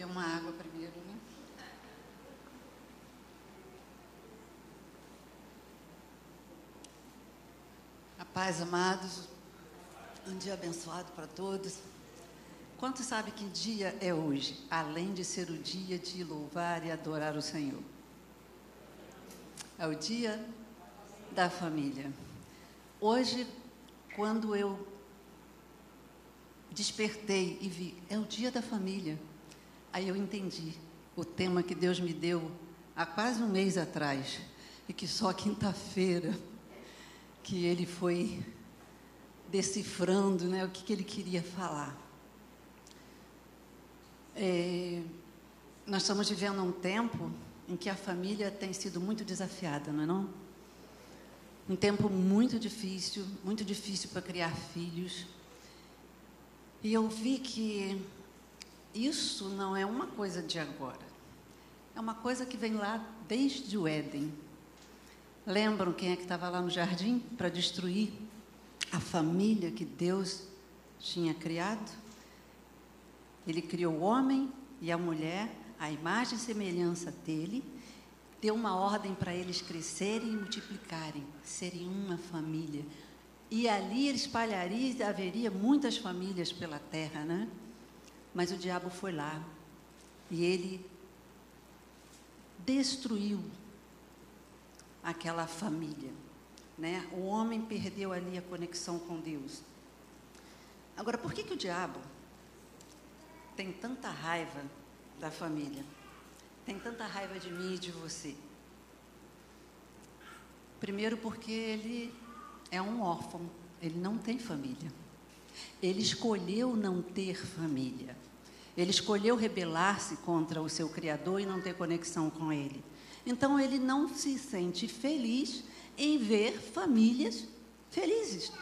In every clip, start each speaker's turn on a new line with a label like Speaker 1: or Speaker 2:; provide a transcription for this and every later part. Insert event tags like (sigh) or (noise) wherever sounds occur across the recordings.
Speaker 1: Beber uma água primeiro, né? A paz, amados. Um dia abençoado para todos. Quantos sabe que dia é hoje, além de ser o dia de louvar e adorar o Senhor? É o dia da família. Hoje, quando eu despertei e vi, é o dia da família. Aí eu entendi o tema que Deus me deu há quase um mês atrás, e que só quinta-feira que ele foi decifrando né, o que, que ele queria falar. É, nós estamos vivendo um tempo em que a família tem sido muito desafiada, não é não? Um tempo muito difícil, muito difícil para criar filhos. E eu vi que isso não é uma coisa de agora. É uma coisa que vem lá desde o Éden. Lembram quem é que estava lá no jardim para destruir a família que Deus tinha criado? Ele criou o homem e a mulher, a imagem e semelhança dele, deu uma ordem para eles crescerem e multiplicarem, serem uma família. E ali espalharia haveria muitas famílias pela terra, né? Mas o diabo foi lá e ele destruiu aquela família. Né? O homem perdeu ali a conexão com Deus. Agora, por que, que o diabo tem tanta raiva da família? Tem tanta raiva de mim e de você? Primeiro, porque ele é um órfão, ele não tem família. Ele escolheu não ter família. Ele escolheu rebelar-se contra o seu Criador e não ter conexão com Ele. Então, ele não se sente feliz em ver famílias felizes,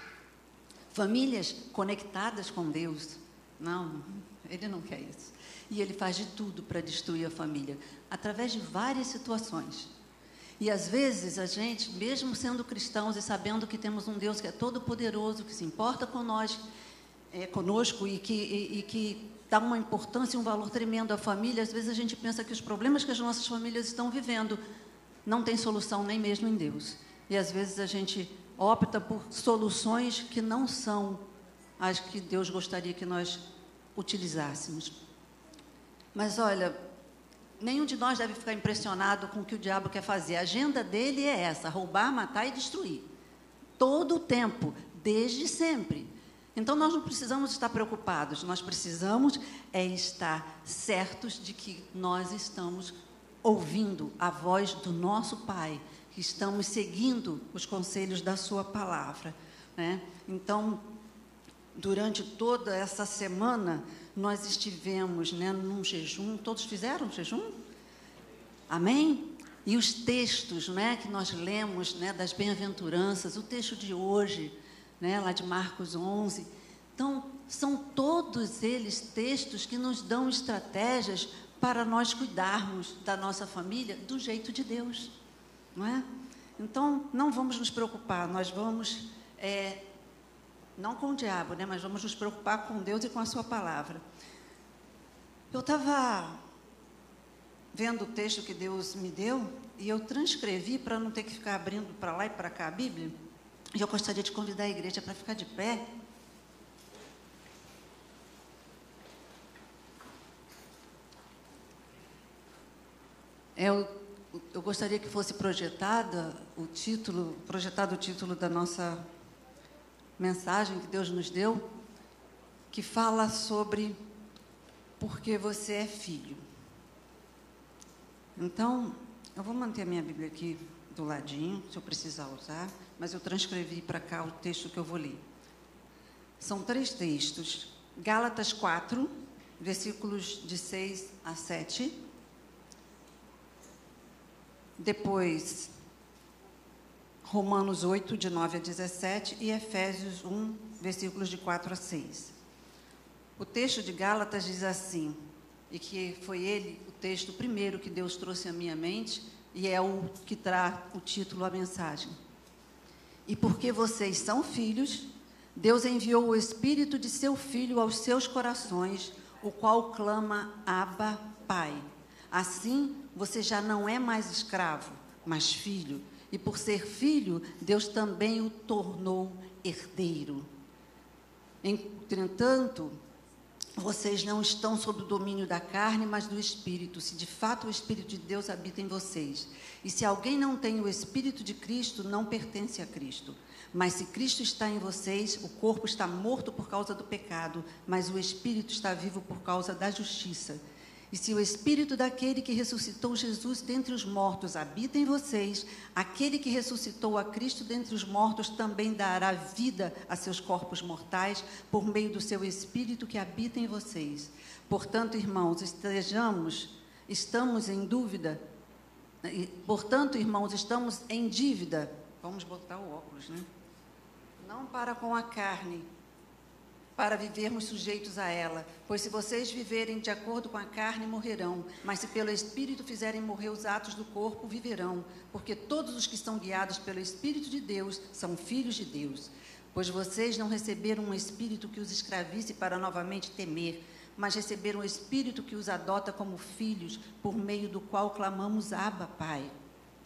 Speaker 1: famílias conectadas com Deus. Não, ele não quer isso. E ele faz de tudo para destruir a família, através de várias situações. E às vezes a gente, mesmo sendo cristãos e sabendo que temos um Deus que é todo poderoso, que se importa com nós, é, conosco e que, e, e que dá uma importância e um valor tremendo à família, às vezes a gente pensa que os problemas que as nossas famílias estão vivendo não têm solução nem mesmo em Deus. E às vezes a gente opta por soluções que não são as que Deus gostaria que nós utilizássemos. Mas olha, nenhum de nós deve ficar impressionado com o que o diabo quer fazer. A agenda dele é essa: roubar, matar e destruir. Todo o tempo, desde sempre. Então nós não precisamos estar preocupados, nós precisamos é estar certos de que nós estamos ouvindo a voz do nosso Pai, que estamos seguindo os conselhos da Sua palavra. Né? Então, durante toda essa semana, nós estivemos né, num jejum, todos fizeram jejum? Amém? E os textos né, que nós lemos né, das bem-aventuranças, o texto de hoje, né, lá de Marcos 11. Então, são todos eles textos que nos dão estratégias para nós cuidarmos da nossa família do jeito de Deus, não é? Então, não vamos nos preocupar, nós vamos, é, não com o diabo, né, mas vamos nos preocupar com Deus e com a Sua palavra. Eu estava vendo o texto que Deus me deu e eu transcrevi para não ter que ficar abrindo para lá e para cá a Bíblia. E eu gostaria de convidar a igreja para ficar de pé. Eu, eu gostaria que fosse projetada o título, projetado o título da nossa mensagem que Deus nos deu, que fala sobre porque você é filho. Então, eu vou manter a minha Bíblia aqui do ladinho, se eu precisar usar, mas eu transcrevi para cá o texto que eu vou ler. São três textos. Gálatas 4, versículos de 6 a 7. Depois, Romanos 8, de 9 a 17. E Efésios 1, versículos de 4 a 6. O texto de Gálatas diz assim, e que foi ele o texto primeiro que Deus trouxe à minha mente, e é o que traz o título à mensagem. E porque vocês são filhos, Deus enviou o Espírito de seu Filho aos seus corações, o qual clama Abba, Pai. Assim, você já não é mais escravo, mas filho. E por ser filho, Deus também o tornou herdeiro. Entretanto, vocês não estão sob o domínio da carne, mas do Espírito, se de fato o Espírito de Deus habita em vocês. E se alguém não tem o Espírito de Cristo, não pertence a Cristo. Mas se Cristo está em vocês, o corpo está morto por causa do pecado, mas o Espírito está vivo por causa da justiça. E se o Espírito daquele que ressuscitou Jesus dentre os mortos habita em vocês, aquele que ressuscitou a Cristo dentre os mortos também dará vida a seus corpos mortais por meio do seu Espírito que habita em vocês. Portanto, irmãos, estejamos, estamos em dúvida. Portanto, irmãos, estamos em dívida. Vamos botar o óculos, né? Não para com a carne para vivermos sujeitos a ela. Pois se vocês viverem de acordo com a carne, morrerão. Mas se pelo Espírito fizerem morrer os atos do corpo, viverão. Porque todos os que são guiados pelo Espírito de Deus são filhos de Deus. Pois vocês não receberam um espírito que os escravize para novamente temer, mas receberam um espírito que os adota como filhos, por meio do qual clamamos Abba, Pai.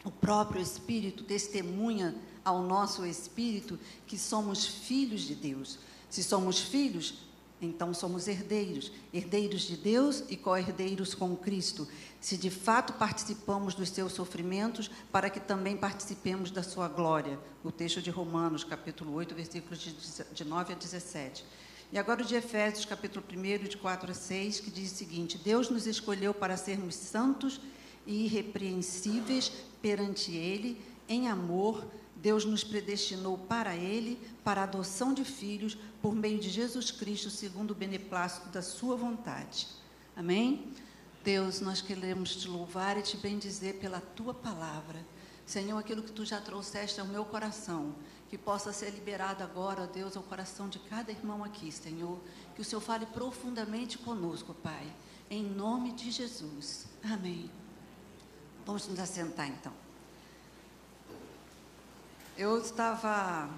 Speaker 1: O próprio Espírito testemunha ao nosso espírito que somos filhos de Deus. Se somos filhos, então somos herdeiros, herdeiros de Deus e co-herdeiros com Cristo. Se de fato participamos dos seus sofrimentos, para que também participemos da sua glória. O texto de Romanos, capítulo 8, versículos de 9 a 17. E agora o de Efésios, capítulo 1, de 4 a 6, que diz o seguinte: Deus nos escolheu para sermos santos e irrepreensíveis perante Ele, em amor, Deus nos predestinou para Ele, para a adoção de filhos, por meio de Jesus Cristo, segundo o beneplácito da Sua vontade. Amém? Deus, nós queremos te louvar e te bendizer pela Tua palavra. Senhor, aquilo que Tu já trouxeste ao meu coração, que possa ser liberado agora, Deus, ao coração de cada irmão aqui, Senhor. Que o Senhor fale profundamente conosco, Pai. Em nome de Jesus. Amém. Vamos nos assentar então. Eu estava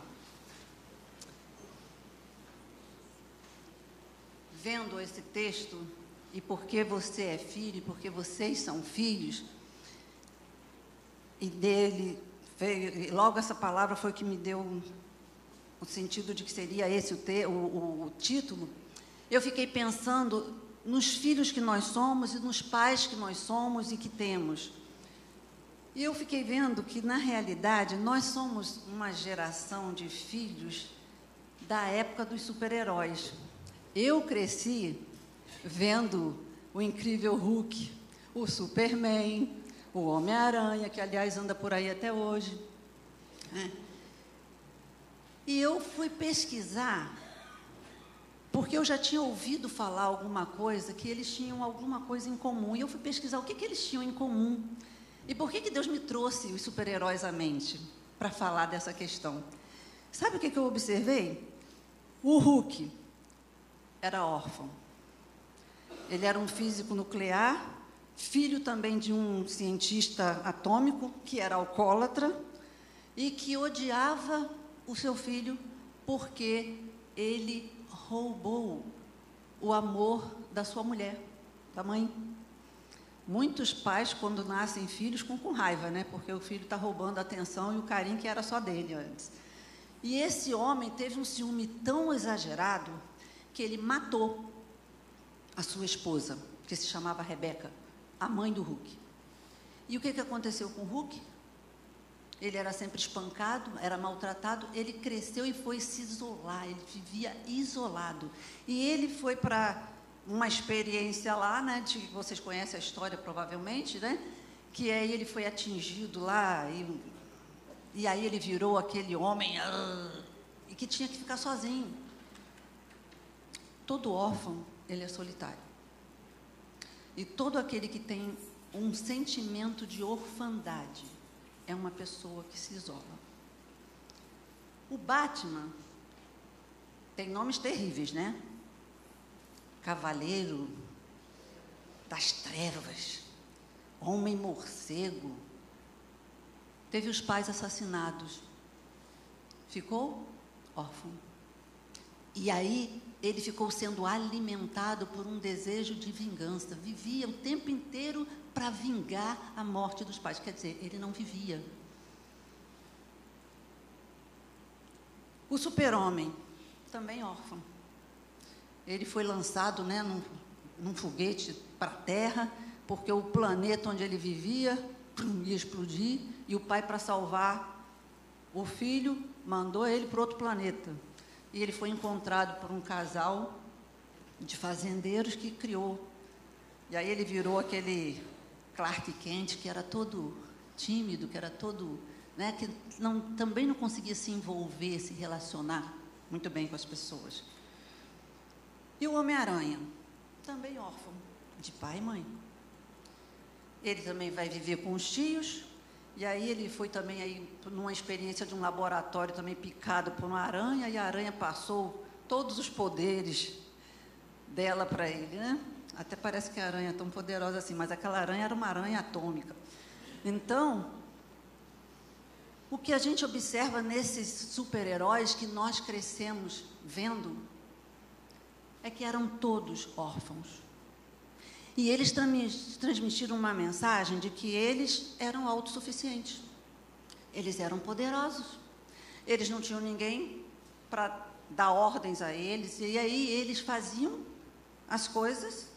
Speaker 1: vendo esse texto e porque você é filho, porque vocês são filhos, e dele veio, logo essa palavra foi que me deu o sentido de que seria esse o, te, o, o título. Eu fiquei pensando nos filhos que nós somos e nos pais que nós somos e que temos. E eu fiquei vendo que, na realidade, nós somos uma geração de filhos da época dos super-heróis. Eu cresci vendo o incrível Hulk, o Superman, o Homem-Aranha, que aliás anda por aí até hoje. Né? E eu fui pesquisar, porque eu já tinha ouvido falar alguma coisa, que eles tinham alguma coisa em comum. E eu fui pesquisar o que, que eles tinham em comum. E por que, que Deus me trouxe os super-heróis à mente para falar dessa questão? Sabe o que, que eu observei? O Hulk era órfão. Ele era um físico nuclear, filho também de um cientista atômico, que era alcoólatra, e que odiava o seu filho porque ele roubou o amor da sua mulher, da mãe. Muitos pais, quando nascem filhos, ficam com raiva, né? Porque o filho está roubando a atenção e o carinho que era só dele antes. E esse homem teve um ciúme tão exagerado que ele matou a sua esposa, que se chamava Rebeca, a mãe do Hulk. E o que, que aconteceu com o Hulk? Ele era sempre espancado, era maltratado, ele cresceu e foi se isolar, ele vivia isolado. E ele foi para uma experiência lá, né, de vocês conhecem a história provavelmente, né? Que aí ele foi atingido lá e, e aí ele virou aquele homem uh, e que tinha que ficar sozinho. Todo órfão, ele é solitário. E todo aquele que tem um sentimento de orfandade é uma pessoa que se isola. O Batman tem nomes terríveis, né? Cavaleiro das trevas, homem morcego. Teve os pais assassinados. Ficou órfão. E aí ele ficou sendo alimentado por um desejo de vingança. Vivia o tempo inteiro para vingar a morte dos pais. Quer dizer, ele não vivia. O super-homem, também órfão. Ele foi lançado né, num, num foguete para a Terra, porque o planeta onde ele vivia (coughs) ia explodir, e o pai, para salvar o filho, mandou ele para outro planeta. E ele foi encontrado por um casal de fazendeiros que criou. E aí ele virou aquele Clark Kent, que era todo tímido, que era todo. Né, que não, também não conseguia se envolver, se relacionar muito bem com as pessoas. E o Homem-Aranha, também órfão, de pai e mãe. Ele também vai viver com os tios, e aí ele foi também aí numa experiência de um laboratório também picado por uma aranha, e a aranha passou todos os poderes dela para ele, né? Até parece que a aranha é tão poderosa assim, mas aquela aranha era uma aranha atômica. Então, o que a gente observa nesses super-heróis que nós crescemos vendo é que eram todos órfãos. E eles transmitiram uma mensagem de que eles eram autossuficientes. Eles eram poderosos. Eles não tinham ninguém para dar ordens a eles. E aí eles faziam as coisas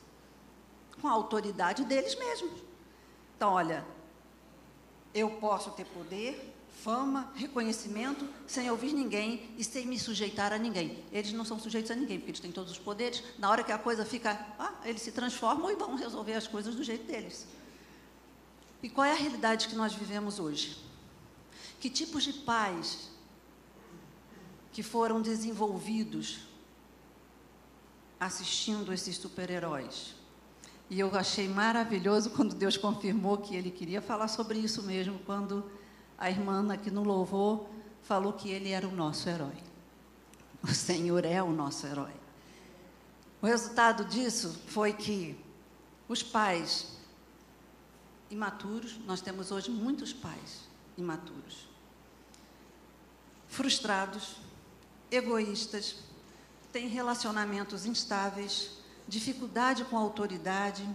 Speaker 1: com a autoridade deles mesmos. Então, olha, eu posso ter poder, fama, reconhecimento, sem ouvir ninguém e sem me sujeitar a ninguém. Eles não são sujeitos a ninguém, porque eles têm todos os poderes. Na hora que a coisa fica, ah, eles se transformam e vão resolver as coisas do jeito deles. E qual é a realidade que nós vivemos hoje? Que tipos de pais que foram desenvolvidos assistindo esses super-heróis? E eu achei maravilhoso quando Deus confirmou que ele queria falar sobre isso mesmo, quando a irmã aqui no louvor falou que ele era o nosso herói. O Senhor é o nosso herói. O resultado disso foi que os pais imaturos, nós temos hoje muitos pais imaturos, frustrados, egoístas, têm relacionamentos instáveis, dificuldade com a autoridade,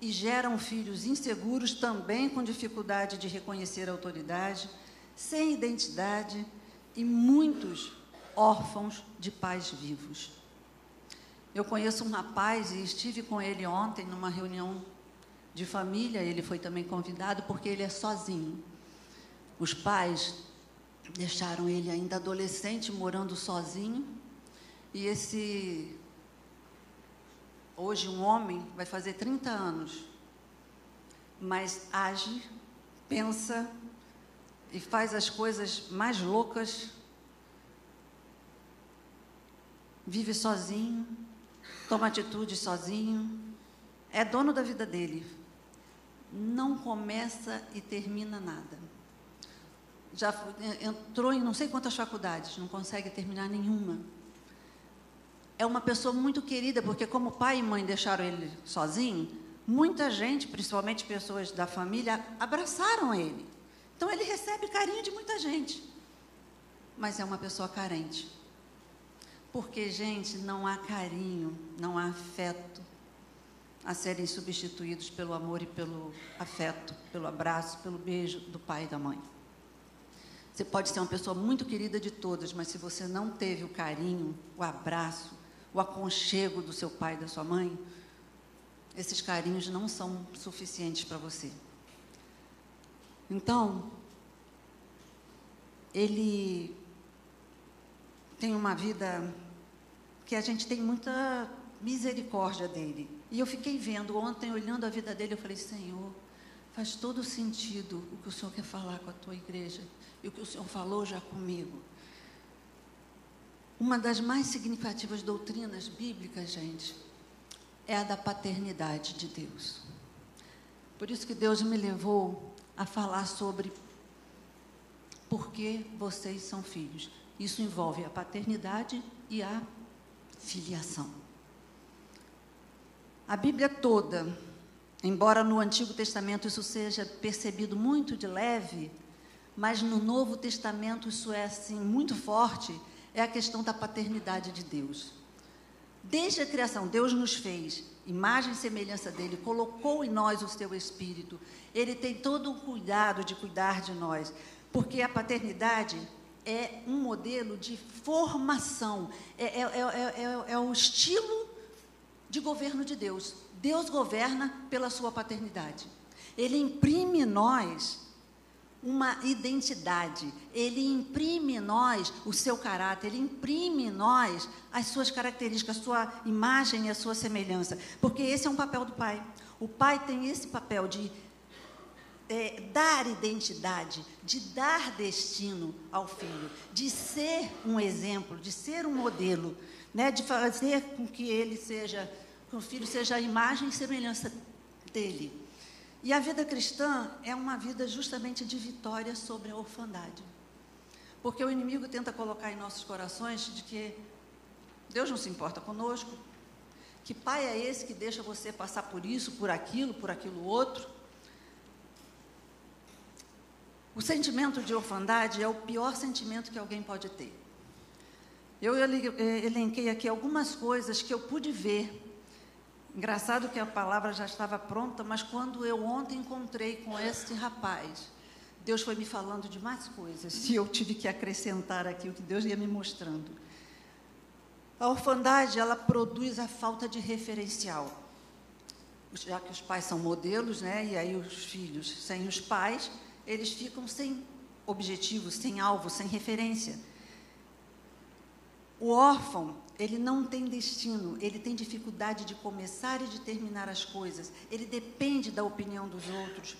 Speaker 1: e geram filhos inseguros também com dificuldade de reconhecer a autoridade, sem identidade e muitos órfãos de pais vivos. Eu conheço um rapaz e estive com ele ontem numa reunião de família, ele foi também convidado porque ele é sozinho. Os pais deixaram ele ainda adolescente morando sozinho e esse Hoje, um homem vai fazer 30 anos, mas age, pensa e faz as coisas mais loucas, vive sozinho, toma atitude sozinho, é dono da vida dele. Não começa e termina nada. Já entrou em não sei quantas faculdades, não consegue terminar nenhuma é uma pessoa muito querida, porque como pai e mãe deixaram ele sozinho, muita gente, principalmente pessoas da família, abraçaram ele. Então ele recebe carinho de muita gente. Mas é uma pessoa carente. Porque, gente, não há carinho, não há afeto a serem substituídos pelo amor e pelo afeto, pelo abraço, pelo beijo do pai e da mãe. Você pode ser uma pessoa muito querida de todas, mas se você não teve o carinho, o abraço, o aconchego do seu pai da sua mãe, esses carinhos não são suficientes para você. Então, ele tem uma vida que a gente tem muita misericórdia dele. E eu fiquei vendo ontem, olhando a vida dele, eu falei: Senhor, faz todo sentido o que o Senhor quer falar com a tua igreja e o que o Senhor falou já comigo. Uma das mais significativas doutrinas bíblicas, gente, é a da paternidade de Deus. Por isso que Deus me levou a falar sobre por que vocês são filhos. Isso envolve a paternidade e a filiação. A Bíblia toda, embora no Antigo Testamento isso seja percebido muito de leve, mas no Novo Testamento isso é assim muito forte é a questão da paternidade de Deus. Desde a criação, Deus nos fez imagem e semelhança dele, colocou em nós o seu espírito. Ele tem todo o cuidado de cuidar de nós, porque a paternidade é um modelo de formação, é, é, é, é, o estilo de governo de Deus. Deus governa pela sua paternidade. Ele imprime em nós uma identidade, ele imprime em nós o seu caráter, ele imprime em nós as suas características, a sua imagem e a sua semelhança, porque esse é um papel do pai. O pai tem esse papel de é, dar identidade, de dar destino ao filho, de ser um exemplo, de ser um modelo, né, de fazer com que ele seja, que o filho seja a imagem e semelhança dele. E a vida cristã é uma vida justamente de vitória sobre a orfandade. Porque o inimigo tenta colocar em nossos corações de que Deus não se importa conosco, que pai é esse que deixa você passar por isso, por aquilo, por aquilo outro. O sentimento de orfandade é o pior sentimento que alguém pode ter. Eu eh, elenquei aqui algumas coisas que eu pude ver Engraçado que a palavra já estava pronta, mas quando eu ontem encontrei com este rapaz, Deus foi me falando de mais coisas e eu tive que acrescentar aqui o que Deus ia me mostrando. A orfandade, ela produz a falta de referencial. Já que os pais são modelos, né? E aí os filhos sem os pais, eles ficam sem objetivo, sem alvo, sem referência. O órfão, ele não tem destino, ele tem dificuldade de começar e de terminar as coisas, ele depende da opinião dos outros.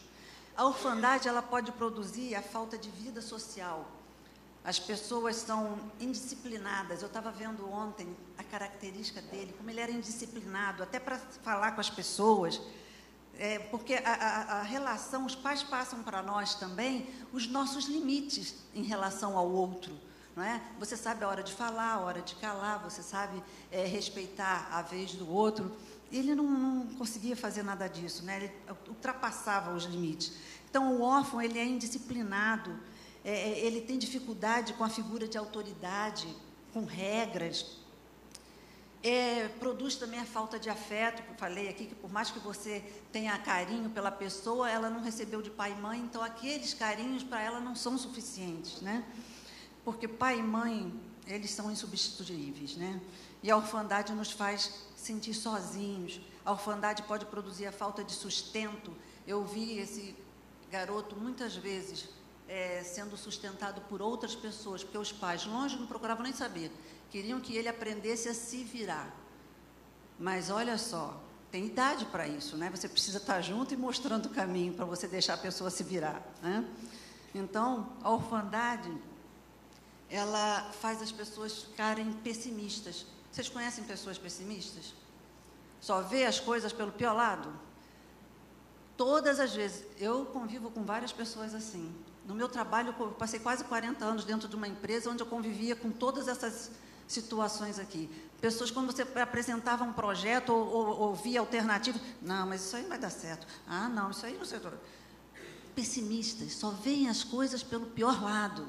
Speaker 1: A orfandade, ela pode produzir a falta de vida social. As pessoas são indisciplinadas. Eu estava vendo ontem a característica dele, como ele era indisciplinado, até para falar com as pessoas. É, porque a, a, a relação, os pais passam para nós também os nossos limites em relação ao outro não é? Você sabe a hora de falar, a hora de calar, você sabe é, respeitar a vez do outro. Ele não, não, conseguia fazer nada disso, né? Ele ultrapassava os limites. Então, o órfão ele é indisciplinado, é, é, ele tem dificuldade com a figura de autoridade, com regras. É, produz também a falta de afeto, que eu falei aqui, que por mais que você tenha carinho pela pessoa, ela não recebeu de pai e mãe, então aqueles carinhos para ela não são suficientes, né? Porque pai e mãe, eles são insubstituíveis, né? E a orfandade nos faz sentir sozinhos. A orfandade pode produzir a falta de sustento. Eu vi esse garoto muitas vezes é, sendo sustentado por outras pessoas, porque os pais, longe, não procuravam nem saber. Queriam que ele aprendesse a se virar. Mas olha só, tem idade para isso, né? Você precisa estar junto e mostrando o caminho para você deixar a pessoa se virar, né? Então, a orfandade ela faz as pessoas ficarem pessimistas. Vocês conhecem pessoas pessimistas? Só vê as coisas pelo pior lado? Todas as vezes, eu convivo com várias pessoas assim. No meu trabalho, eu passei quase 40 anos dentro de uma empresa onde eu convivia com todas essas situações aqui. Pessoas, quando você apresentava um projeto ou, ou, ou via alternativa, não, mas isso aí não vai dar certo. Ah, não, isso aí não sei. Pessimistas, só veem as coisas pelo pior lado.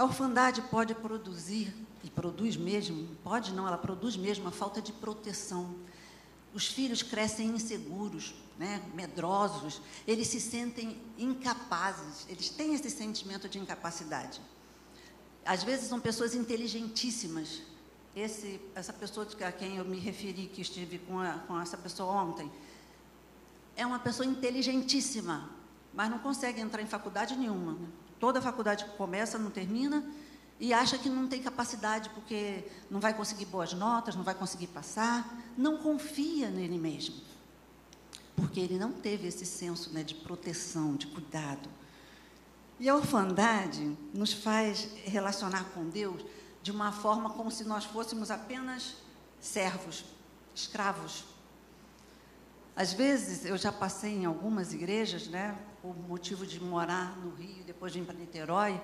Speaker 1: A orfandade pode produzir, e produz mesmo, pode não, ela produz mesmo a falta de proteção. Os filhos crescem inseguros, né, medrosos, eles se sentem incapazes, eles têm esse sentimento de incapacidade. Às vezes são pessoas inteligentíssimas. Esse, essa pessoa a quem eu me referi, que estive com, a, com essa pessoa ontem, é uma pessoa inteligentíssima, mas não consegue entrar em faculdade nenhuma. Né? toda faculdade que começa, não termina, e acha que não tem capacidade porque não vai conseguir boas notas, não vai conseguir passar, não confia nele mesmo. Porque ele não teve esse senso né, de proteção, de cuidado. E a orfandade nos faz relacionar com Deus de uma forma como se nós fôssemos apenas servos, escravos. Às vezes, eu já passei em algumas igrejas, né, por motivo de morar no Rio, depois de ir para Niterói,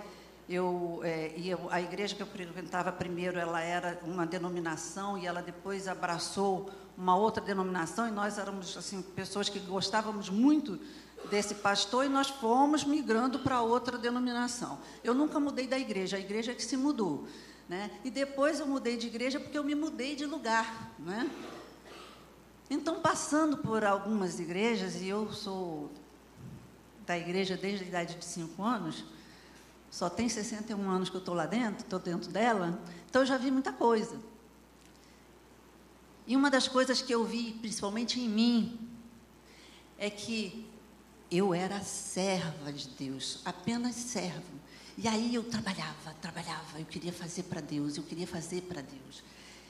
Speaker 1: eu, é, eu, a igreja que eu frequentava primeiro, ela era uma denominação e ela depois abraçou uma outra denominação e nós éramos assim pessoas que gostávamos muito desse pastor e nós fomos migrando para outra denominação. Eu nunca mudei da igreja, a igreja é que se mudou. Né? E depois eu mudei de igreja porque eu me mudei de lugar. Né? Então, passando por algumas igrejas, e eu sou da igreja desde a idade de 5 anos, só tem 61 anos que eu estou lá dentro, estou dentro dela, então eu já vi muita coisa. E uma das coisas que eu vi, principalmente em mim, é que eu era serva de Deus, apenas servo. E aí eu trabalhava, trabalhava, eu queria fazer para Deus, eu queria fazer para Deus.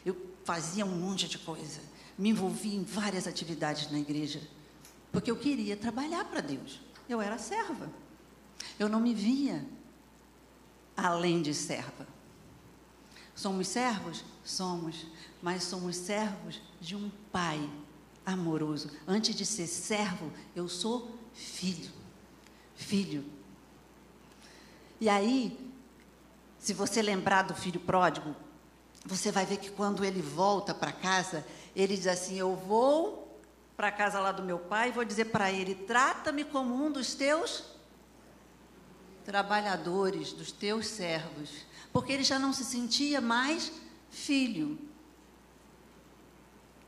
Speaker 1: Eu fazia um monte de coisa, me envolvia em várias atividades na igreja, porque eu queria trabalhar para Deus. Eu era serva. Eu não me via além de serva. Somos servos? Somos, mas somos servos de um pai amoroso. Antes de ser servo, eu sou filho. Filho. E aí, se você lembrar do filho pródigo, você vai ver que quando ele volta para casa, ele diz assim: Eu vou para a casa lá do meu pai e vou dizer para ele: Trata-me como um dos teus trabalhadores, dos teus servos. Porque ele já não se sentia mais filho.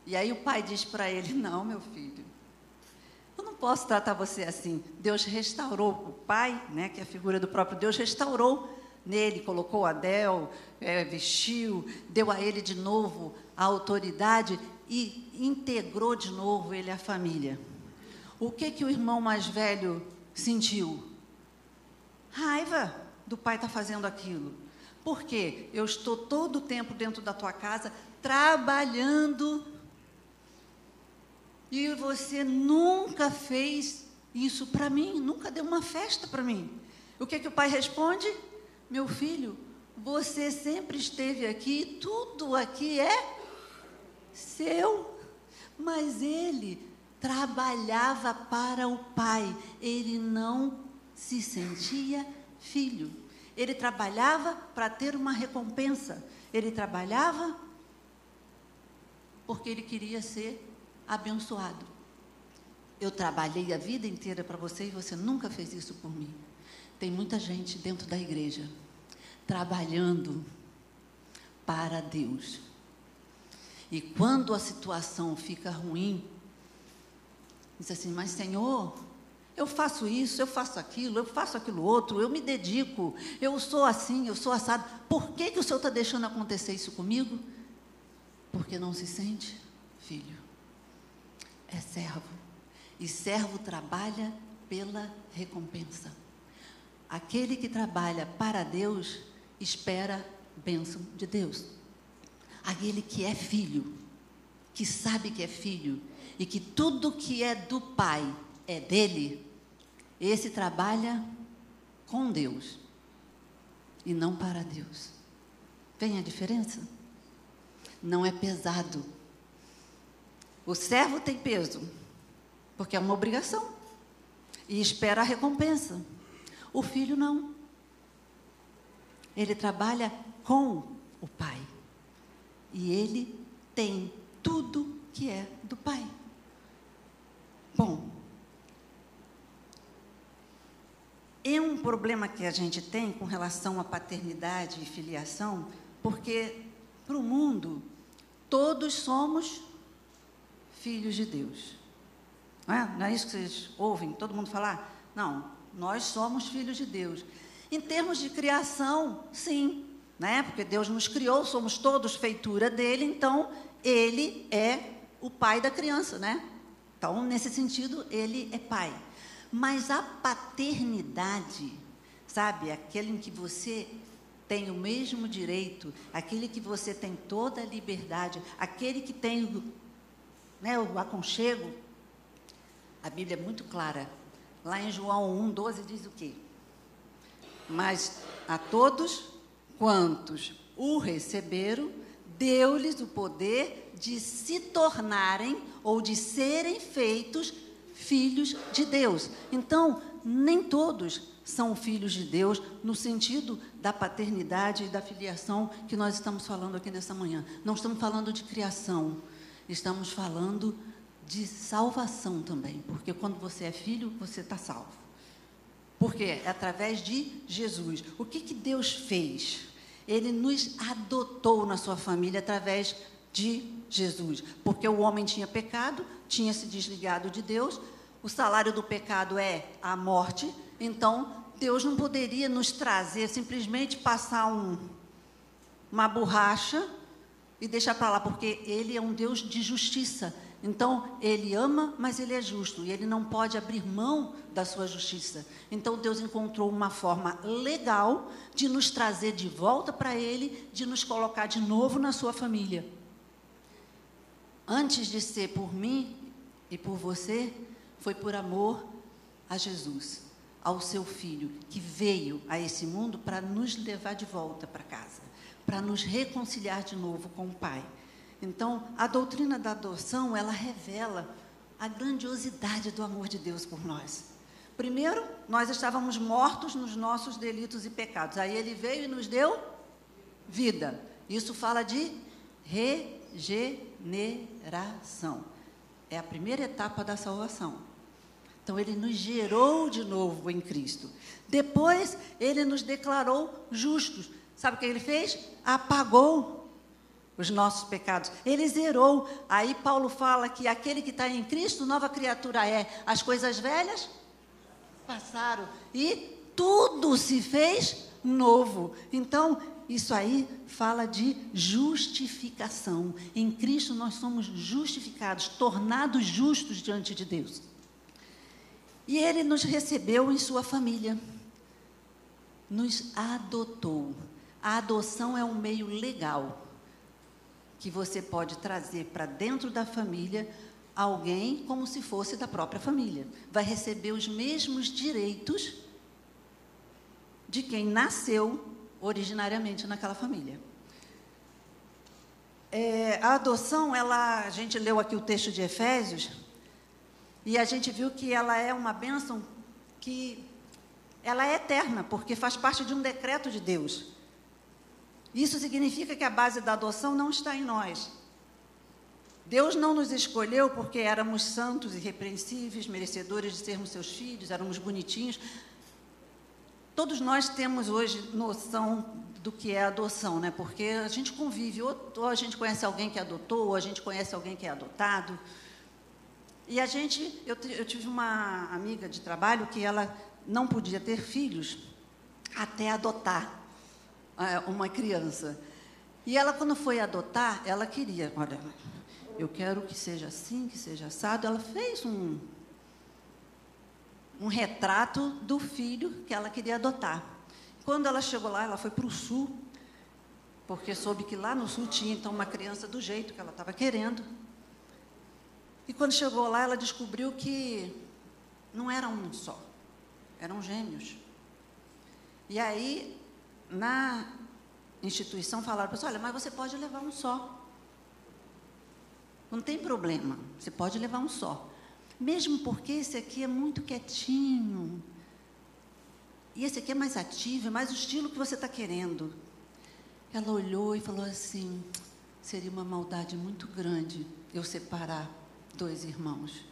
Speaker 1: E aí o pai diz para ele: Não, meu filho, eu não posso tratar você assim. Deus restaurou o pai, né, que é a figura do próprio Deus, restaurou nele, colocou Adel, é, vestiu, deu a ele de novo a autoridade e integrou de novo ele à família. O que que o irmão mais velho sentiu? Raiva do pai estar tá fazendo aquilo. Por quê? Eu estou todo o tempo dentro da tua casa trabalhando e você nunca fez isso para mim, nunca deu uma festa para mim. O que, que o pai responde? Meu filho, você sempre esteve aqui, tudo aqui é seu. Mas ele trabalhava para o pai, ele não se sentia filho. Ele trabalhava para ter uma recompensa, ele trabalhava porque ele queria ser abençoado. Eu trabalhei a vida inteira para você e você nunca fez isso por mim. Tem muita gente dentro da igreja trabalhando para Deus. E quando a situação fica ruim, diz assim: Mas Senhor, eu faço isso, eu faço aquilo, eu faço aquilo outro, eu me dedico, eu sou assim, eu sou assado. Por que, que o Senhor está deixando acontecer isso comigo? Porque não se sente filho é servo. E servo trabalha pela recompensa. Aquele que trabalha para Deus espera bênção de Deus. Aquele que é filho, que sabe que é filho e que tudo que é do Pai é dele, esse trabalha com Deus e não para Deus. Vem a diferença? Não é pesado o servo tem peso, porque é uma obrigação, e espera a recompensa. O filho não. Ele trabalha com o pai. E ele tem tudo que é do pai. Bom, é um problema que a gente tem com relação à paternidade e filiação, porque para o mundo todos somos filhos de Deus. Não é? Não é isso que vocês ouvem todo mundo falar? Não, nós somos filhos de Deus. Em termos de criação, sim, né? Porque Deus nos criou, somos todos feitura dele, então ele é o pai da criança, né? Então, nesse sentido, ele é pai. Mas a paternidade, sabe, aquele em que você tem o mesmo direito, aquele que você tem toda a liberdade, aquele que tem né, o aconchego, a Bíblia é muito clara. Lá em João 1, 12 diz o quê? Mas a todos quantos o receberam, deu-lhes o poder de se tornarem ou de serem feitos filhos de Deus. Então, nem todos são filhos de Deus no sentido da paternidade e da filiação que nós estamos falando aqui nessa manhã. Não estamos falando de criação, estamos falando de salvação também, porque quando você é filho, você está salvo. Porque é através de Jesus. O que, que Deus fez? Ele nos adotou na sua família através de Jesus, porque o homem tinha pecado, tinha se desligado de Deus, o salário do pecado é a morte, então Deus não poderia nos trazer, simplesmente passar um, uma borracha e deixar para lá, porque Ele é um Deus de justiça. Então, Ele ama, mas Ele é justo, e Ele não pode abrir mão da sua justiça. Então, Deus encontrou uma forma legal de nos trazer de volta para Ele, de nos colocar de novo na sua família. Antes de ser por mim e por você, foi por amor a Jesus, ao seu filho, que veio a esse mundo para nos levar de volta para casa, para nos reconciliar de novo com o Pai. Então, a doutrina da adoção, ela revela a grandiosidade do amor de Deus por nós. Primeiro, nós estávamos mortos nos nossos delitos e pecados. Aí ele veio e nos deu vida. Isso fala de regeneração. É a primeira etapa da salvação. Então, ele nos gerou de novo em Cristo. Depois, ele nos declarou justos. Sabe o que ele fez? Apagou os nossos pecados. Ele zerou. Aí, Paulo fala que aquele que está em Cristo, nova criatura é. As coisas velhas passaram e tudo se fez novo. Então, isso aí fala de justificação. Em Cristo nós somos justificados, tornados justos diante de Deus. E ele nos recebeu em sua família, nos adotou. A adoção é um meio legal que você pode trazer para dentro da família alguém como se fosse da própria família. Vai receber os mesmos direitos de quem nasceu originariamente naquela família. É, a adoção, ela, a gente leu aqui o texto de Efésios, e a gente viu que ela é uma bênção que ela é eterna, porque faz parte de um decreto de Deus. Isso significa que a base da adoção não está em nós. Deus não nos escolheu porque éramos santos, irrepreensíveis, merecedores de sermos seus filhos, éramos bonitinhos. Todos nós temos hoje noção do que é adoção, né? Porque a gente convive, ou, a gente conhece alguém que adotou, ou a gente conhece alguém que é adotado. E a gente, eu, eu tive uma amiga de trabalho que ela não podia ter filhos até adotar uma criança. E ela, quando foi adotar, ela queria, olha, eu quero que seja assim, que seja assado. Ela fez um, um retrato do filho que ela queria adotar. Quando ela chegou lá, ela foi para o sul, porque soube que lá no sul tinha então uma criança do jeito que ela estava querendo. E quando chegou lá, ela descobriu que não era um só, eram gêmeos. E aí, na instituição, falaram para você: olha, mas você pode levar um só. Não tem problema, você pode levar um só. Mesmo porque esse aqui é muito quietinho. E esse aqui é mais ativo, é mais o estilo que você está querendo. Ela olhou e falou assim: seria uma maldade muito grande eu separar dois irmãos.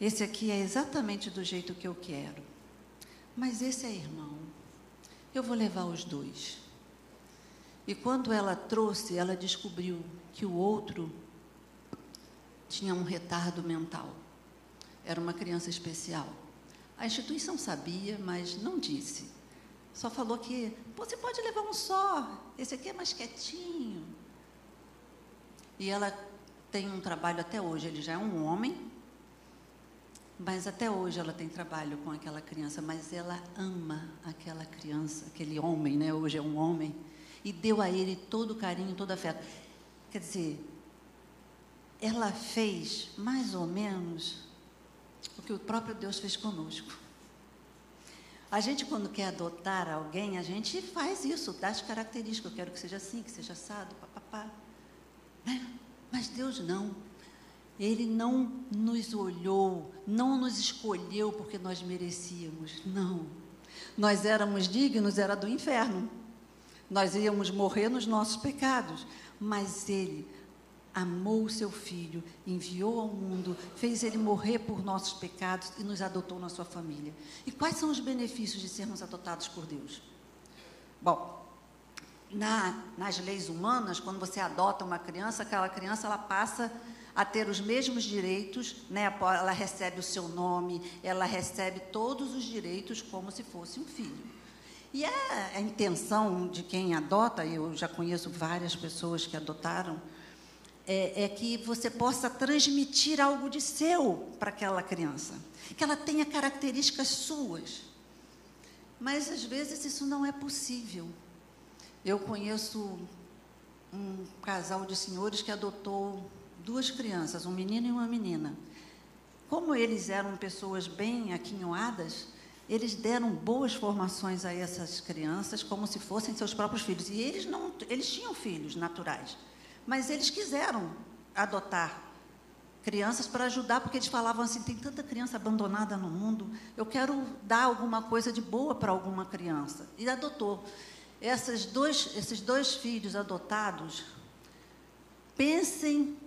Speaker 1: Esse aqui é exatamente do jeito que eu quero. Mas esse é irmão. Eu vou levar os dois. E quando ela trouxe, ela descobriu que o outro tinha um retardo mental. Era uma criança especial. A instituição sabia, mas não disse. Só falou que você pode levar um só, esse aqui é mais quietinho. E ela tem um trabalho até hoje. Ele já é um homem, mas até hoje ela tem trabalho com aquela criança. Mas ela ama aquela criança, aquele homem, né? Hoje é um homem. E deu a ele todo o carinho, todo o afeto. Quer dizer, ela fez mais ou menos o que o próprio Deus fez conosco. A gente, quando quer adotar alguém, a gente faz isso, dá as características. Eu quero que seja assim, que seja assado, papapá. Né? Mas Deus não. Ele não nos olhou, não nos escolheu porque nós merecíamos. Não. Nós éramos dignos, era do inferno. Nós íamos morrer nos nossos pecados. Mas Ele amou o seu filho, enviou ao mundo, fez ele morrer por nossos pecados e nos adotou na sua família. E quais são os benefícios de sermos adotados por Deus? Bom, na, nas leis humanas, quando você adota uma criança, aquela criança ela passa a ter os mesmos direitos, né? ela recebe o seu nome, ela recebe todos os direitos como se fosse um filho. E a, a intenção de quem adota, eu já conheço várias pessoas que adotaram, é, é, que você possa transmitir algo de seu para aquela criança, que ela tenha características suas. Mas às vezes isso não é possível. Eu conheço um casal de senhores que adotou duas crianças, um menino e uma menina. Como eles eram pessoas bem aquinhoadas, eles deram boas formações a essas crianças como se fossem seus próprios filhos. E eles não, eles tinham filhos naturais, mas eles quiseram adotar crianças para ajudar, porque eles falavam assim: tem tanta criança abandonada no mundo, eu quero dar alguma coisa de boa para alguma criança. E adotou. Esses dois, esses dois filhos adotados, pensem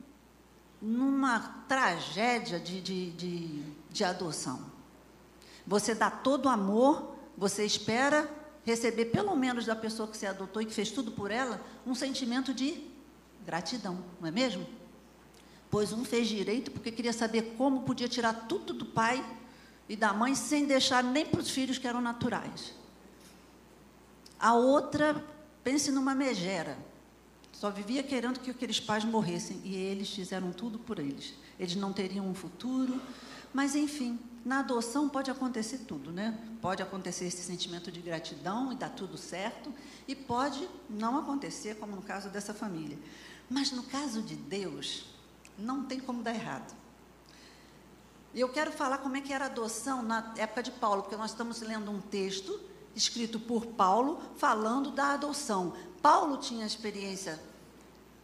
Speaker 1: numa tragédia de, de, de, de adoção. Você dá todo o amor, você espera receber, pelo menos da pessoa que você adotou e que fez tudo por ela, um sentimento de gratidão, não é mesmo? Pois um fez direito porque queria saber como podia tirar tudo do pai e da mãe sem deixar nem para os filhos que eram naturais. A outra, pense numa megera, só vivia querendo que aqueles pais morressem e eles fizeram tudo por eles. Eles não teriam um futuro, mas enfim, na adoção pode acontecer tudo, né? Pode acontecer esse sentimento de gratidão e dar tudo certo, e pode não acontecer, como no caso dessa família. Mas no caso de Deus, não tem como dar errado. E eu quero falar como é que era a adoção na época de Paulo, porque nós estamos lendo um texto escrito por Paulo falando da adoção. Paulo tinha experiência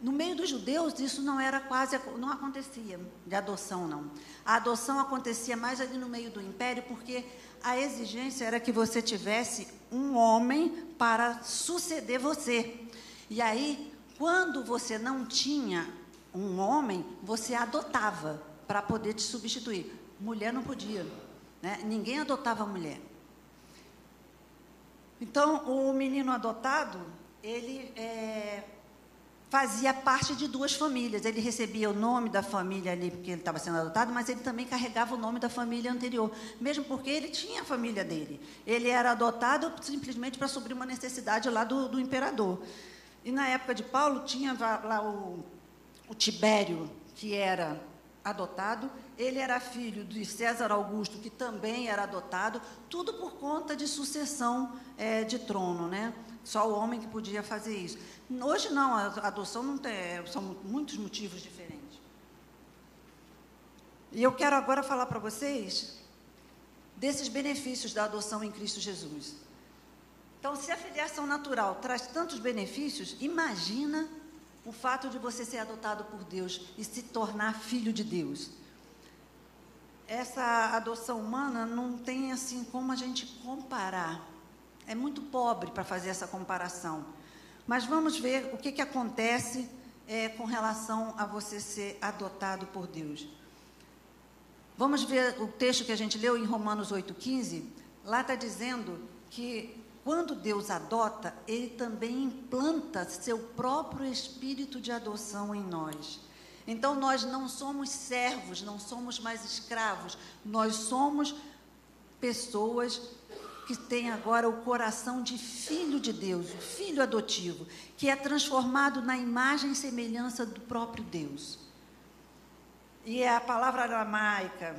Speaker 1: no meio dos judeus, isso não era quase, não acontecia de adoção, não. A adoção acontecia mais ali no meio do império, porque a exigência era que você tivesse um homem para suceder você. E aí, quando você não tinha um homem, você adotava para poder te substituir. Mulher não podia, né? ninguém adotava mulher. Então, o menino adotado, ele é, fazia parte de duas famílias. Ele recebia o nome da família ali, porque ele estava sendo adotado, mas ele também carregava o nome da família anterior, mesmo porque ele tinha a família dele. Ele era adotado simplesmente para suprir uma necessidade lá do, do imperador. E na época de Paulo, tinha lá o, o Tibério, que era adotado, ele era filho de César Augusto, que também era adotado, tudo por conta de sucessão é, de trono, né? Só o homem que podia fazer isso. Hoje não, a adoção não tem, são muitos motivos diferentes. E eu quero agora falar para vocês desses benefícios da adoção em Cristo Jesus. Então, se a filiação natural traz tantos benefícios, imagina o fato de você ser adotado por Deus e se tornar filho de Deus. Essa adoção humana não tem assim como a gente comparar é muito pobre para fazer essa comparação. Mas vamos ver o que, que acontece é, com relação a você ser adotado por Deus. Vamos ver o texto que a gente leu em Romanos 8,15. Lá está dizendo que quando Deus adota, Ele também implanta seu próprio espírito de adoção em nós. Então nós não somos servos, não somos mais escravos, nós somos pessoas que tem agora o coração de filho de Deus, o filho adotivo, que é transformado na imagem e semelhança do próprio Deus. E é a palavra aramaica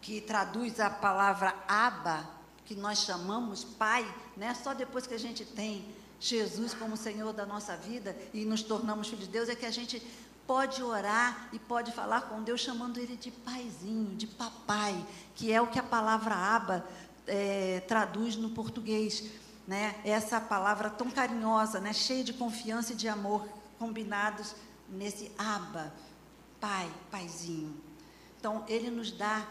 Speaker 1: que traduz a palavra Abba, que nós chamamos Pai, né? Só depois que a gente tem Jesus como Senhor da nossa vida e nos tornamos filhos de Deus é que a gente pode orar e pode falar com Deus chamando Ele de paizinho, de papai, que é o que a palavra Abba é, traduz no português, né? Essa palavra tão carinhosa, né? Cheia de confiança e de amor combinados nesse aba, pai, paizinho. Então ele nos dá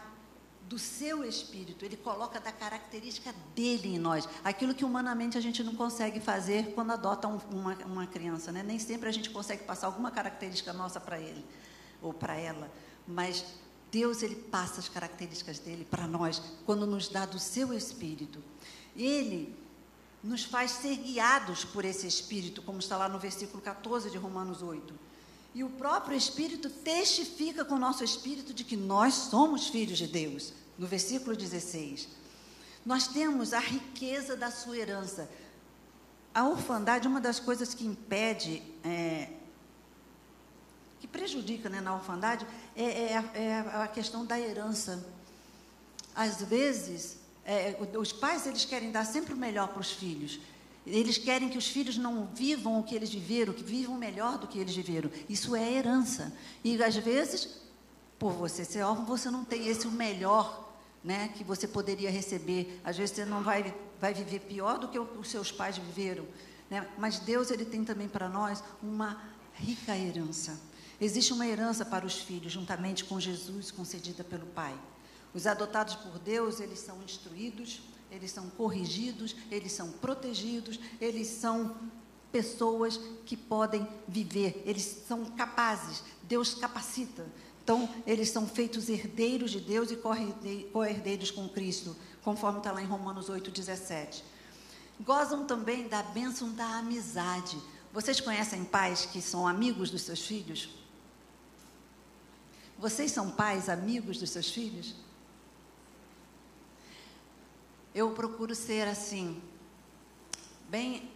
Speaker 1: do seu espírito, ele coloca da característica dele em nós, aquilo que humanamente a gente não consegue fazer quando adota um, uma, uma criança, né? Nem sempre a gente consegue passar alguma característica nossa para ele ou para ela, mas Deus ele passa as características dele para nós quando nos dá do seu espírito. Ele nos faz ser guiados por esse Espírito, como está lá no versículo 14 de Romanos 8. E o próprio Espírito testifica com o nosso espírito de que nós somos filhos de Deus, no versículo 16. Nós temos a riqueza da sua herança. A orfandade, uma das coisas que impede, é, prejudica né, na orfandade, é, é, é, a questão da herança. Às vezes, é, os pais eles querem dar sempre o melhor para os filhos. Eles querem que os filhos não vivam o que eles viveram, que vivam melhor do que eles viveram. Isso é herança. E às vezes, por você ser órfão, você não tem esse o melhor né, que você poderia receber. Às vezes você não vai, vai viver pior do que os seus pais viveram. Né? Mas Deus ele tem também para nós uma rica herança. Existe uma herança para os filhos, juntamente com Jesus, concedida pelo Pai. Os adotados por Deus, eles são instruídos, eles são corrigidos, eles são protegidos, eles são pessoas que podem viver, eles são capazes, Deus capacita. Então, eles são feitos herdeiros de Deus e co-herdeiros com Cristo, conforme está lá em Romanos 8, 17. Gozam também da bênção da amizade. Vocês conhecem pais que são amigos dos seus filhos? Vocês são pais amigos dos seus filhos? eu procuro ser assim, bem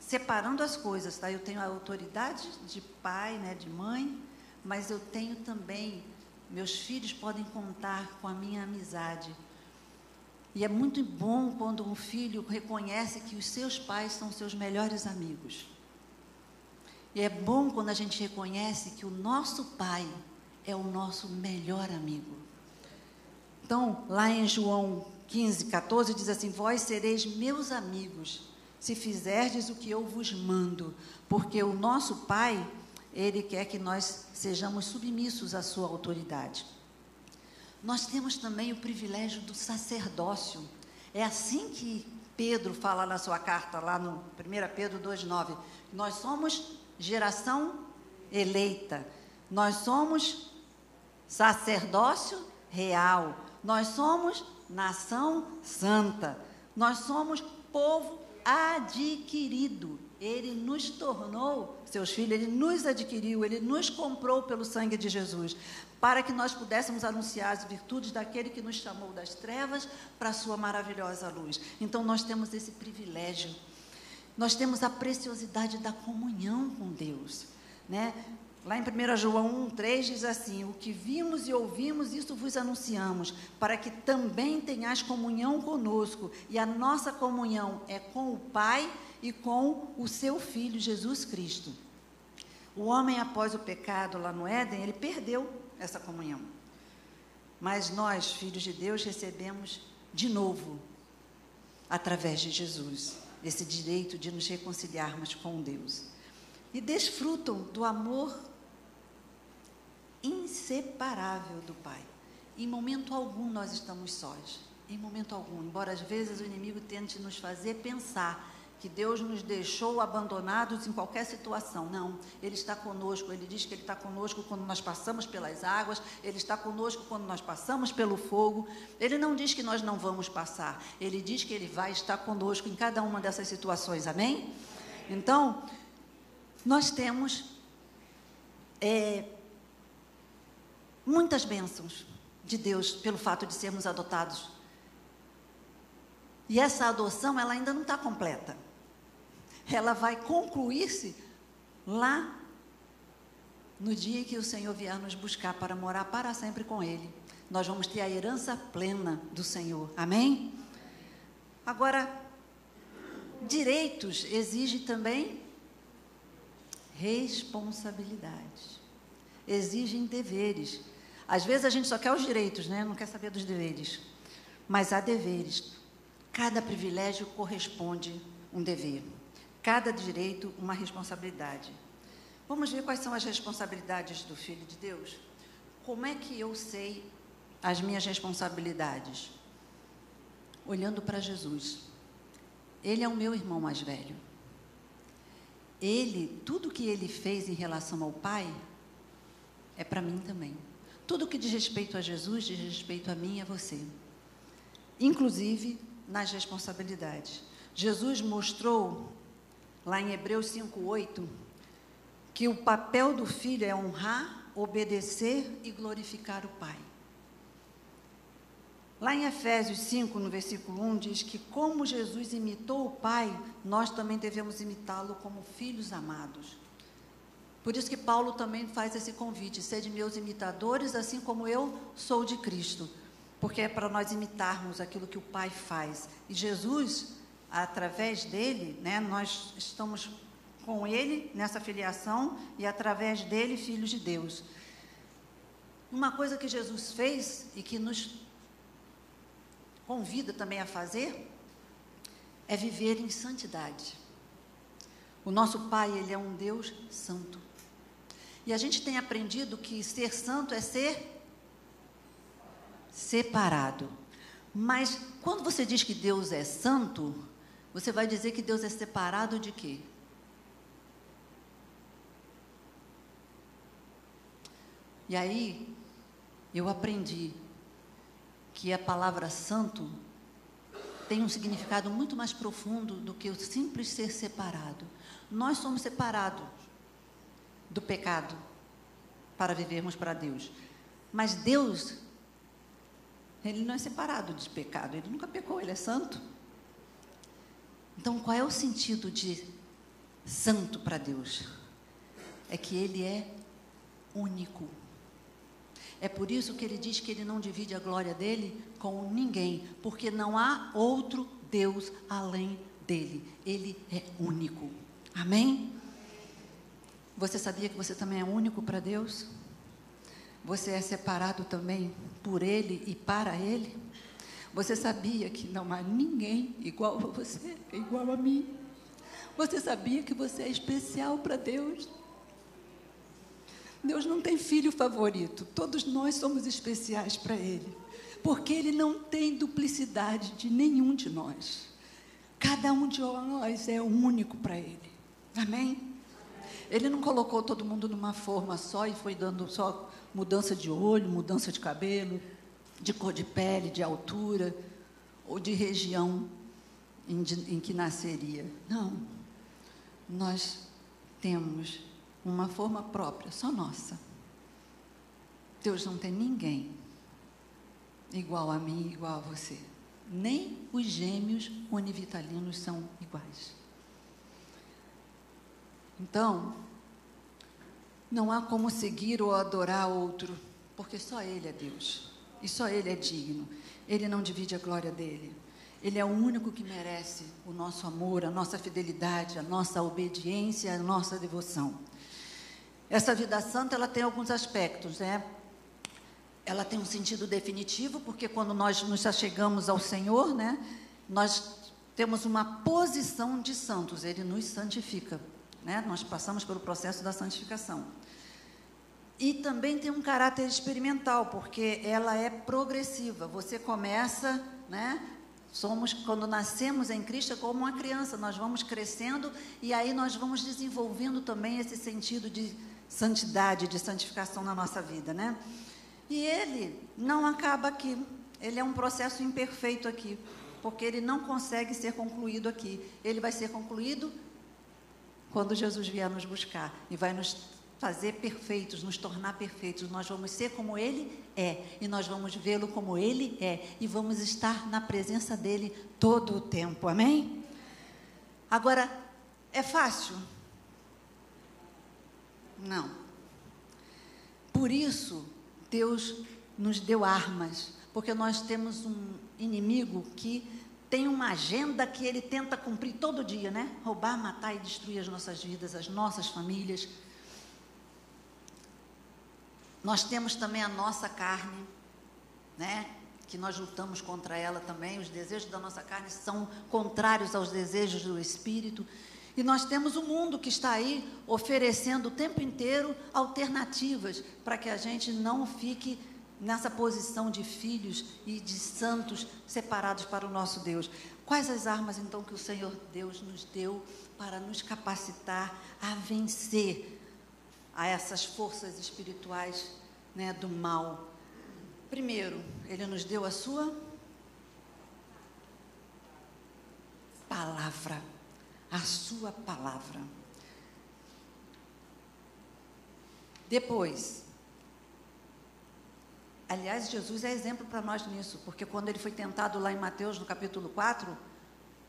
Speaker 1: separando as coisas, tá? Eu tenho a autoridade de pai, né, de mãe, mas eu tenho também meus filhos podem contar com a minha amizade. E é muito bom quando um filho reconhece que os seus pais são seus melhores amigos. E é bom quando a gente reconhece que o nosso pai é o nosso melhor amigo. Então, lá em João 15, 14 diz assim: Vós sereis meus amigos, se fizerdes o que eu vos mando, porque o nosso Pai, ele quer que nós sejamos submissos à sua autoridade. Nós temos também o privilégio do sacerdócio. É assim que Pedro fala na sua carta, lá no 1 Pedro 2,9. Nós somos geração eleita, nós somos sacerdócio real, nós somos nação santa. Nós somos povo adquirido. Ele nos tornou seus filhos, ele nos adquiriu, ele nos comprou pelo sangue de Jesus, para que nós pudéssemos anunciar as virtudes daquele que nos chamou das trevas para a sua maravilhosa luz. Então nós temos esse privilégio. Nós temos a preciosidade da comunhão com Deus, né? Lá em 1 João 1, 3 diz assim: O que vimos e ouvimos, isso vos anunciamos, para que também tenhais comunhão conosco. E a nossa comunhão é com o Pai e com o seu Filho, Jesus Cristo. O homem, após o pecado lá no Éden, ele perdeu essa comunhão. Mas nós, filhos de Deus, recebemos de novo, através de Jesus, esse direito de nos reconciliarmos com Deus. E desfrutam do amor inseparável do Pai. Em momento algum nós estamos sós. Em momento algum. Embora às vezes o inimigo tente nos fazer pensar que Deus nos deixou abandonados em qualquer situação. Não, Ele está conosco. Ele diz que Ele está conosco quando nós passamos pelas águas, Ele está conosco quando nós passamos pelo fogo. Ele não diz que nós não vamos passar, Ele diz que Ele vai estar conosco em cada uma dessas situações. Amém? Então, nós temos é, muitas bênçãos de Deus pelo fato de sermos adotados. E essa adoção, ela ainda não está completa. Ela vai concluir-se lá no dia que o Senhor vier nos buscar para morar para sempre com Ele. Nós vamos ter a herança plena do Senhor. Amém? Agora, direitos exige também responsabilidades. Exigem deveres. Às vezes a gente só quer os direitos, né? não quer saber dos deveres. Mas há deveres. Cada privilégio corresponde um dever. Cada direito, uma responsabilidade. Vamos ver quais são as responsabilidades do Filho de Deus? Como é que eu sei as minhas responsabilidades? Olhando para Jesus. Ele é o meu irmão mais velho. Ele, tudo que ele fez em relação ao Pai, é para mim também. Tudo que diz respeito a Jesus diz respeito a mim e a você. Inclusive nas responsabilidades. Jesus mostrou, lá em Hebreus 5,8, que o papel do filho é honrar, obedecer e glorificar o Pai. Lá em Efésios 5, no versículo 1, diz que como Jesus imitou o Pai, nós também devemos imitá-lo como filhos amados. Por isso que Paulo também faz esse convite: sede meus imitadores, assim como eu sou de Cristo. Porque é para nós imitarmos aquilo que o Pai faz. E Jesus, através dele, né, nós estamos com ele nessa filiação e através dele, filhos de Deus. Uma coisa que Jesus fez e que nos convida também a fazer é viver em santidade. O nosso Pai, ele é um Deus santo. E a gente tem aprendido que ser santo é ser separado. Mas quando você diz que Deus é santo, você vai dizer que Deus é separado de quê? E aí, eu aprendi que a palavra santo tem um significado muito mais profundo do que o simples ser separado. Nós somos separados do pecado para vivermos para Deus. Mas Deus, Ele não é separado de pecado, Ele nunca pecou, Ele é santo. Então, qual é o sentido de santo para Deus? É que Ele é único. É por isso que ele diz que ele não divide a glória dele com ninguém, porque não há outro Deus além dele. Ele é único. Amém? Você sabia que você também é único para Deus? Você é separado também por Ele e para Ele? Você sabia que não há ninguém igual a você, igual a mim? Você sabia que você é especial para Deus? Deus não tem filho favorito, todos nós somos especiais para Ele, porque Ele não tem duplicidade de nenhum de nós. Cada um de nós é único para Ele. Amém? Ele não colocou todo mundo numa forma só e foi dando só mudança de olho, mudança de cabelo, de cor de pele, de altura ou de região em, em que nasceria. Não. Nós temos uma forma própria, só nossa. Deus não tem ninguém igual a mim, igual a você. Nem os gêmeos univitalinos são iguais. Então, não há como seguir ou adorar outro, porque só Ele é Deus. E só Ele é digno. Ele não divide a glória dele. Ele é o único que merece o nosso amor, a nossa fidelidade, a nossa obediência, a nossa devoção. Essa vida santa, ela tem alguns aspectos, né? Ela tem um sentido definitivo, porque quando nós nos achegamos ao Senhor, né, nós temos uma posição de santos, Ele nos santifica, né? Nós passamos pelo processo da santificação. E também tem um caráter experimental, porque ela é progressiva. Você começa, né? Somos, quando nascemos em Cristo, é como uma criança, nós vamos crescendo e aí nós vamos desenvolvendo também esse sentido de santidade, de santificação na nossa vida, né? E ele não acaba aqui. Ele é um processo imperfeito aqui, porque ele não consegue ser concluído aqui. Ele vai ser concluído quando Jesus vier nos buscar e vai nos fazer perfeitos, nos tornar perfeitos. Nós vamos ser como ele é e nós vamos vê-lo como ele é e vamos estar na presença dele todo o tempo. Amém? Agora, é fácil? Não. Por isso, Deus nos deu armas, porque nós temos um inimigo que tem uma agenda que ele tenta cumprir todo dia, né? Roubar, matar e destruir as nossas vidas, as nossas famílias. Nós temos também a nossa carne, né? Que nós lutamos contra ela também. Os desejos da nossa carne são contrários aos desejos do espírito. E nós temos um mundo que está aí oferecendo o tempo inteiro alternativas para que a gente não fique nessa posição de filhos e de santos separados para o nosso Deus. Quais as armas então que o Senhor Deus nos deu para nos capacitar a vencer a essas forças espirituais né, do mal? Primeiro, Ele nos deu a sua palavra. A sua palavra. Depois, aliás, Jesus é exemplo para nós nisso, porque quando ele foi tentado lá em Mateus, no capítulo 4,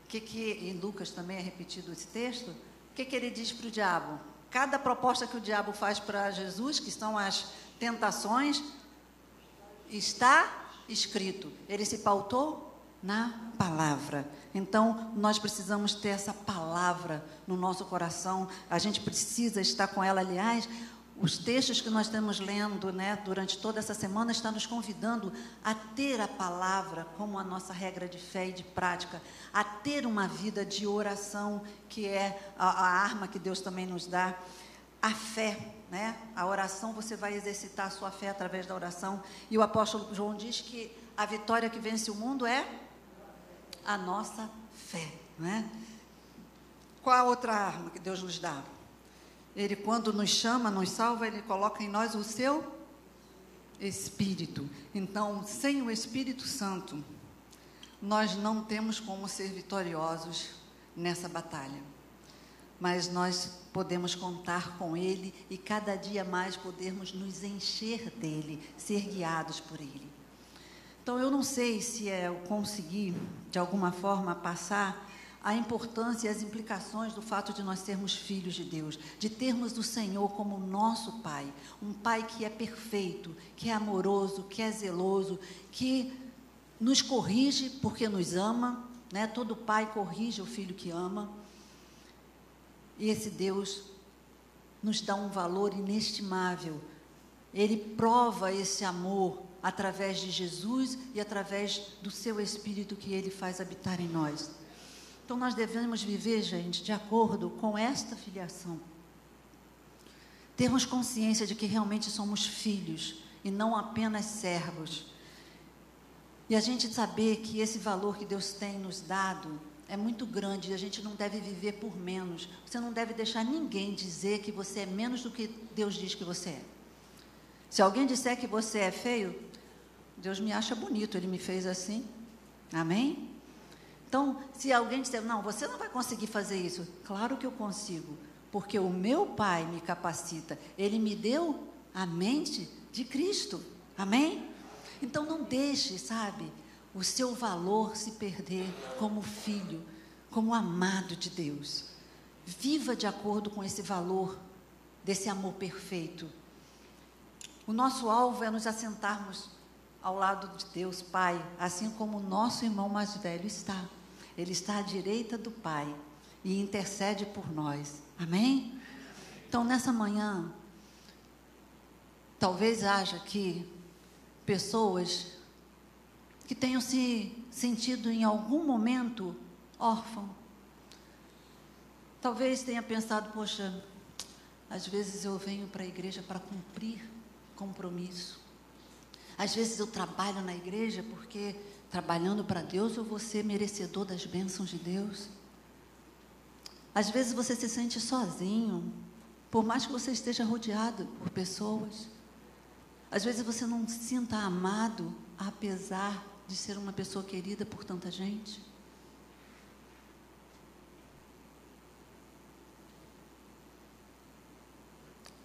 Speaker 1: que que, em Lucas também é repetido esse texto, o que, que ele diz para o diabo? Cada proposta que o diabo faz para Jesus, que são as tentações, está escrito. Ele se pautou na palavra. Então, nós precisamos ter essa palavra no nosso coração, a gente precisa estar com ela. Aliás, os textos que nós estamos lendo né, durante toda essa semana estão nos convidando a ter a palavra como a nossa regra de fé e de prática, a ter uma vida de oração, que é a, a arma que Deus também nos dá, a fé. Né? A oração, você vai exercitar a sua fé através da oração. E o apóstolo João diz que a vitória que vence o mundo é a nossa fé. Né? Qual a outra arma que Deus nos dá? Ele, quando nos chama, nos salva, ele coloca em nós o seu Espírito. Então, sem o Espírito Santo, nós não temos como ser vitoriosos nessa batalha. Mas nós podemos contar com Ele e cada dia mais podermos nos encher dele, ser guiados por Ele. Então, eu não sei se é eu consegui, de alguma forma, passar a importância e as implicações do fato de nós sermos filhos de Deus, de termos o Senhor como nosso Pai, um Pai que é perfeito, que é amoroso, que é zeloso, que nos corrige porque nos ama, né? Todo pai corrige o filho que ama. E esse Deus nos dá um valor inestimável. Ele prova esse amor através de Jesus e através do seu Espírito que ele faz habitar em nós. Então nós devemos viver, gente, de acordo com esta filiação. Termos consciência de que realmente somos filhos e não apenas servos. E a gente saber que esse valor que Deus tem nos dado é muito grande e a gente não deve viver por menos. Você não deve deixar ninguém dizer que você é menos do que Deus diz que você é. Se alguém disser que você é feio, Deus me acha bonito, ele me fez assim. Amém? Então, se alguém disser, não, você não vai conseguir fazer isso, claro que eu consigo, porque o meu Pai me capacita, ele me deu a mente de Cristo, amém? Então, não deixe, sabe, o seu valor se perder como filho, como amado de Deus. Viva de acordo com esse valor, desse amor perfeito. O nosso alvo é nos assentarmos ao lado de Deus Pai, assim como o nosso irmão mais velho está. Ele está à direita do Pai e intercede por nós. Amém? Então, nessa manhã, talvez haja aqui pessoas que tenham se sentido em algum momento órfão. Talvez tenha pensado, poxa, às vezes eu venho para a igreja para cumprir compromisso. Às vezes eu trabalho na igreja porque trabalhando para Deus ou você merecedor das bênçãos de Deus? Às vezes você se sente sozinho, por mais que você esteja rodeado por pessoas. Às vezes você não se sinta amado, apesar de ser uma pessoa querida por tanta gente.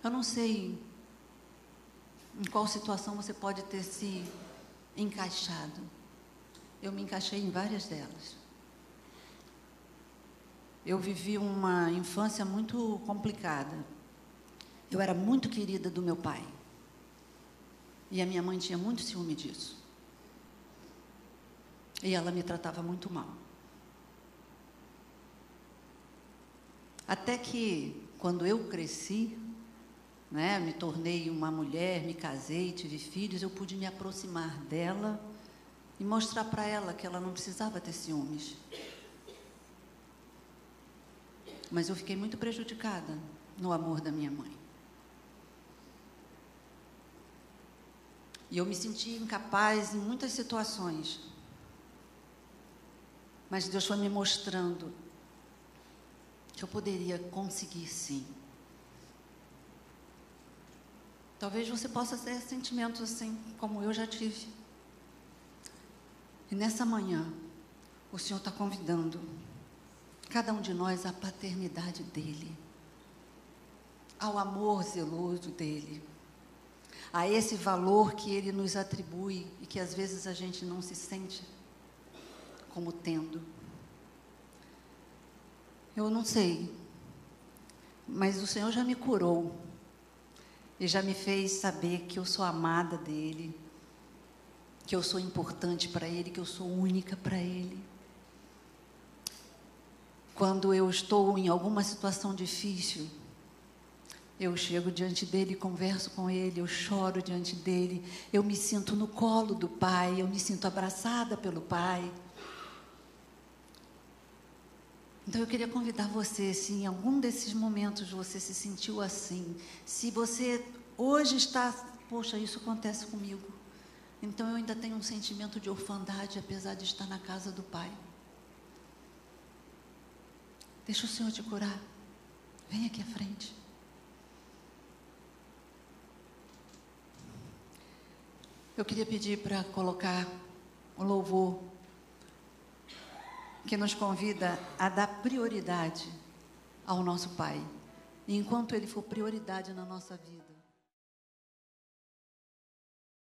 Speaker 1: Eu não sei em qual situação você pode ter se encaixado. Eu me encaixei em várias delas. Eu vivi uma infância muito complicada. Eu era muito querida do meu pai. E a minha mãe tinha muito ciúme disso. E ela me tratava muito mal. Até que, quando eu cresci, né, me tornei uma mulher, me casei, tive filhos, eu pude me aproximar dela e mostrar para ela que ela não precisava ter ciúmes. Mas eu fiquei muito prejudicada no amor da minha mãe. E eu me senti incapaz em muitas situações. Mas Deus foi me mostrando que eu poderia conseguir sim. Talvez você possa ter sentimentos assim, como eu já tive. E nessa manhã, o Senhor está convidando cada um de nós à paternidade dele, ao amor zeloso dele, a esse valor que ele nos atribui e que às vezes a gente não se sente como tendo. Eu não sei, mas o Senhor já me curou e já me fez saber que eu sou amada dele, que eu sou importante para ele, que eu sou única para ele. Quando eu estou em alguma situação difícil, eu chego diante dele, converso com ele, eu choro diante dele, eu me sinto no colo do Pai, eu me sinto abraçada pelo Pai. Então eu queria convidar você, se em algum desses momentos você se sentiu assim, se você hoje está, poxa, isso acontece comigo, então eu ainda tenho um sentimento de orfandade, apesar de estar na casa do Pai. Deixa o Senhor te curar. Vem aqui à frente. Eu queria pedir para colocar o louvor que nos convida a dar prioridade ao nosso Pai, enquanto Ele for prioridade na nossa vida.